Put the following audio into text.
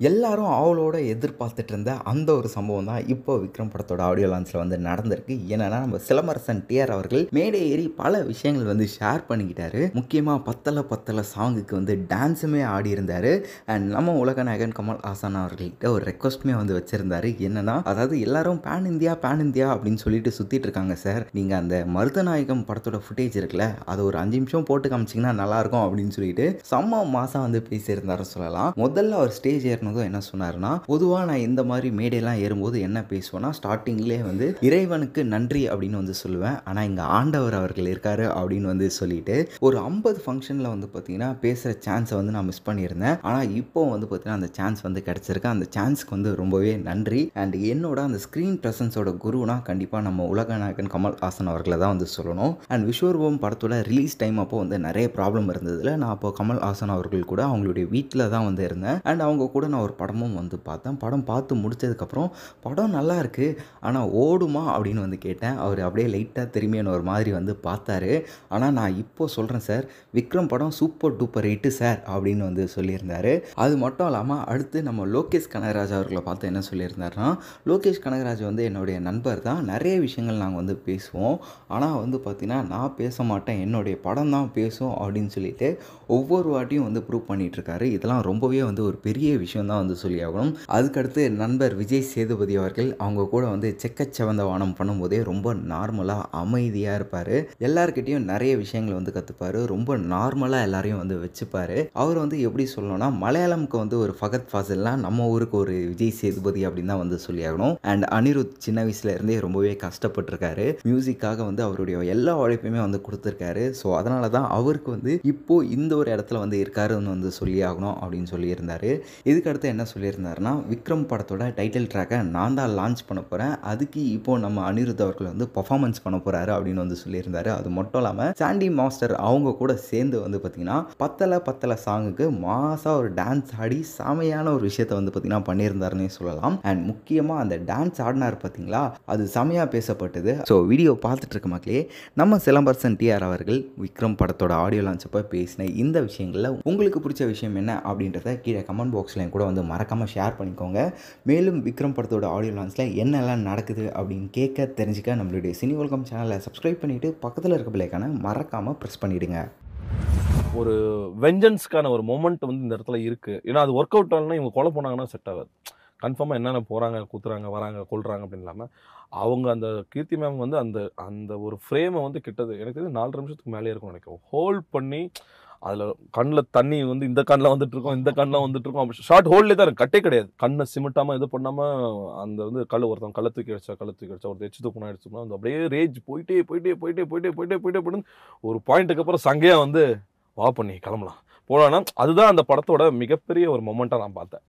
எல்லாரும் அவளோட எதிர்பார்த்துட்டு இருந்த அந்த ஒரு சம்பவம் தான் இப்போ விக்ரம் படத்தோட ஆடியோ லான்ச்சில் வந்து நடந்திருக்கு. என்னன்னா நம்ம சிலம்பரசன் டிஆர் அவர்கள் மேடை ஏறி பல விஷயங்கள் வந்து ஷேர் பண்ணிக்கிட்டாரு. முக்கியமாக பத்தல பத்தல சாங்குக்கு வந்து டான்ஸுமே ஆடி இருந்தாரு. அண்ட் நம்ம உலக நாயகன் கமல் ஹாசன் அவர்கள்கிட்ட ஒரு ரெக்வஸ்ட்டுமே வந்து வச்சிருந்தாரு. என்னன்னா அதாவது எல்லாரும் பேன் இந்தியா பேன் இந்தியா அப்படின்னு சொல்லிட்டு சுத்திட்டு இருக்காங்க சார் நீங்க அந்த மருதநாயகம் படத்தோட ஃபுட்டேஜ் இருக்குல்ல அதை ஒரு அஞ்சு நிமிஷம் போட்டு காமிச்சிங்கன்னா நல்லா இருக்கும் அப்படின்னு சொல்லிட்டு செம்ம மாசம் வந்து பேசியிருந்தாரு சொல்லலாம். முதல்ல அவர் ஸ்டேஜ் ஏறினதும் என்ன சொன்னாருன்னா பொதுவாக நான் இந்த மாதிரி மேடையெல்லாம் ஏறும்போது என்ன பேசுவேன்னா ஸ்டார்டிங்லேயே வந்து இறைவனுக்கு நன்றி அப்படின்னு வந்து சொல்லுவேன். ஆனால் இங்கே ஆண்டவர் அவர்கள் இருக்காரு அப்படின்னு வந்து சொல்லிட்டு ஒரு ஐம்பது ஃபங்க்ஷனில் வந்து பார்த்தீங்கன்னா பேசுகிற சான்ஸை வந்து நான் மிஸ் பண்ணியிருந்தேன். ஆனால் இப்போ வந்து பார்த்தீங்கன்னா அந்த சான்ஸ் வந்து கிடச்சிருக்கு. அந்த சான்ஸ்க்கு வந்து ரொம்பவே நன்றி. அண்ட் என்னோட அந்த ஸ்க்ரீன் ப்ரெசன்ஸோட குருனா கண்டிப்பாக நம்ம உலக நாயகன் கமல் ஹாசன் அவர்களை தான் வந்து சொல்லணும். அண்ட் விஸ்வரூபம் படத்தோட ரிலீஸ் டைம் அப்போ வந்து நிறைய ப்ராப்ளம் இருந்ததுல. நான் அப்போ கமல் ஹாசன் அவர்கள் கூட அவங்களுடைய வீட்டில் தான் வந்து இருந்தேன். அண்ட் அவங்க கூட நான் ஒரு படமும் வந்து பார்த்தேன். படம் பார்த்து முடிச்சதுக்கப்புறம் படம் நல்லா இருக்குது ஆனால் ஓடுமா? அப்படின்னு வந்து கேட்டேன். அவர் அப்படியே லைட்டாக திரும்பி ஒரு மாதிரி வந்து பார்த்தாரு. ஆனால் நான் இப்போ சொல்கிறேன் சார் விக்ரம் படம் சூப்பர் டூப்பர் ஹிட்டு சார் அப்படின்னு வந்து சொல்லியிருந்தார். அது மட்டும் இல்லாமல் அடுத்து நம்ம லோகேஷ் கனகராஜ் அவர்களை பார்த்து என்ன சொல்லியிருந்தாருன்னா லோகேஷ் கனகராஜ் வந்து என்னுடைய நண்பர் தான். நிறைய விஷயங்கள் நாங்கள் வந்து பேசுவோம். ஆனால் வந்து பார்த்திங்கன்னா நான் பேச மாட்டேன். என்னுடைய படம் தான் பேசும் அப்படின்னு சொல்லிட்டு ஒவ்வொரு வாட்டியும் வந்து ப்ரூவ் பண்ணிகிட்ருக்காரு இதெல்லாம் ரொம்பவே வந்து ஒரு பெரிய விஷயம் தான் வந்து சொல்லி ஆகணும் அதுக்கடுத்து நண்பர் விஜய் சேதுபதி அவர்கள் அவங்க கூட வந்து செக்கச்சவந்த வானம் பண்ணும்போதே ரொம்ப நார்மலாக அமைதியாக இருப்பார். எல்லாருக்கிட்டையும் நிறைய விஷயங்கள் வந்து கற்றுப்பார் ரொம்ப நார்மலாக எல்லாரையும் வந்து வச்சுப்பார். அவர் வந்து எப்படி சொல்லணும்னா மலையாளமுக்கு வந்து ஒரு ஃபகத் ஃபாசில்லாம் நம்ம ஊருக்கு ஒரு விஜய் சேதுபதி அப்படின்னு தான் வந்து சொல்லி ஆகணும் அண்ட் அனிருத் சின்ன வயசுல இருந்தே ரொம்பவே கஷ்டப்பட்டிருக்காரு. மியூசிக்காக வந்து அவருடைய எல்லா உழைப்பையுமே வந்து கொடுத்துருக்காரு. ஸோ அதனால தான் அவருக்கு வந்து இப்போ இந்த ஒரு இடத்துல வந்து இருக்காருன்னு வந்து சொல்லி ஆகணும் அப்படின்னு சொல்லியிருந்தார். இதுக்கு அடுத்து என்ன சொல்லியிருந்தாருன்னா விக்ரம் படத்தோட டைட்டில் ட்ராக்கை நான் தான் லான்ச் பண்ண போகிறேன் அதுக்கு இப்போ நம்ம அனிருத் அவர்கள் வந்து பர்ஃபார்மன்ஸ் பண்ண போகிறாரு அப்படின்னு வந்து சொல்லியிருந்தாரு. அது மட்டும் இல்லாமல் சாண்டி மாஸ்டர் அவங்க கூட சேர்ந்து வந்து பார்த்தீங்கன்னா பத்தலை பத்தலை சாங்குக்கு மாசாக ஒரு டான்ஸ் ஆடி செமையான ஒரு விஷயத்தை வந்து பார்த்தீங்கன்னா பண்ணியிருந்தாருன்னு சொல்லலாம். அண்ட் முக்கியமாக அந்த டான்ஸ் ஆடினார் பார்த்தீங்களா அது செமையாக பேசப்பட்டது. ஸோ வீடியோ பார்த்துட்டு இருக்க மக்களே நம்ம சிலம்பரசன் டிஆர் அவர்கள் விக்ரம் படத்தோட ஆடியோ லான்ச்சப்போ பேசின இந்த விஷயங்களில் உங்களுக்கு பிடிச்ச விஷயம் என்ன அப்படின்றத கீழே கமெண்ட் பாக்ஸில் கூட வந்து மறக்காமல் ஷேர் பண்ணிக்கோங்க. மேலும் விக்ரம் படத்தோட ஆடியோ லான்ஸில் என்னெல்லாம் நடக்குது அப்படின்னு கேட்க தெரிஞ்சுக்க நம்மளுடைய சினி உலகம் சேனலை சப்ஸ்கிரைப் பண்ணிவிட்டு பக்கத்தில் இருக்க பிள்ளைக்கான மறக்காமல் ப்ரெஸ் பண்ணிவிடுங்க ஒரு வெஞ்சன்ஸ்க்கான ஒரு மொமெண்ட் வந்து இந்த இடத்துல இருக்குது ஏன்னா அது ஒர்க் அவுட் ஆகலன்னா இவங்க கொலை போனாங்கன்னா செட் ஆகாது. கன்ஃபார்மாக என்னென்ன போகிறாங்க குத்துறாங்க வராங்க கொள்கிறாங்க அப்படின்னு இல்லாமல் அவங்க அந்த கீர்த்தி மேம் வந்து அந்த அந்த ஒரு ஃப்ரேமை வந்து கிட்டது. எனக்கு தெரிஞ்சு நாலரை நிமிஷத்துக்கு மேலே இருக்கும்னு நினைக்கிறேன். ஹோல்ட் பண்ணி அதில் கண்ணில் தண்ணி வந்து இந்த கண்ணில் வந்துட்டு இருக்கோம் இந்த கண்ணில் வந்துட்டு இருக்கோம் ஷார்ட் ஹோல்லே தான் இருக்கு. கட்டே கிடையாது. கண்ணை சிமிட்டாமல் இது பண்ணாமல் அந்த வந்து கல் ஒருத்தன் கள்ள தூக்கி அடிச்சா கள்ள தூக்கி அடிச்சா ஒரு எச்சு தூக்கணும் அடிச்சோம்னா அந்த அப்படியே ரேஜ் போயிட்டே போயிட்டே போயிட்டே போயிட்டே போயிட்டே போயிட்டே போயிட்டு ஒரு பாயிண்ட்டுக்கு அப்புறம் சங்கையாக வந்து வா பண்ணி கிளம்பலாம். போலான்னா அதுதான் அந்த படத்தோட மிகப்பெரிய ஒரு மொமெண்ட்டாக நான் பார்த்தேன்.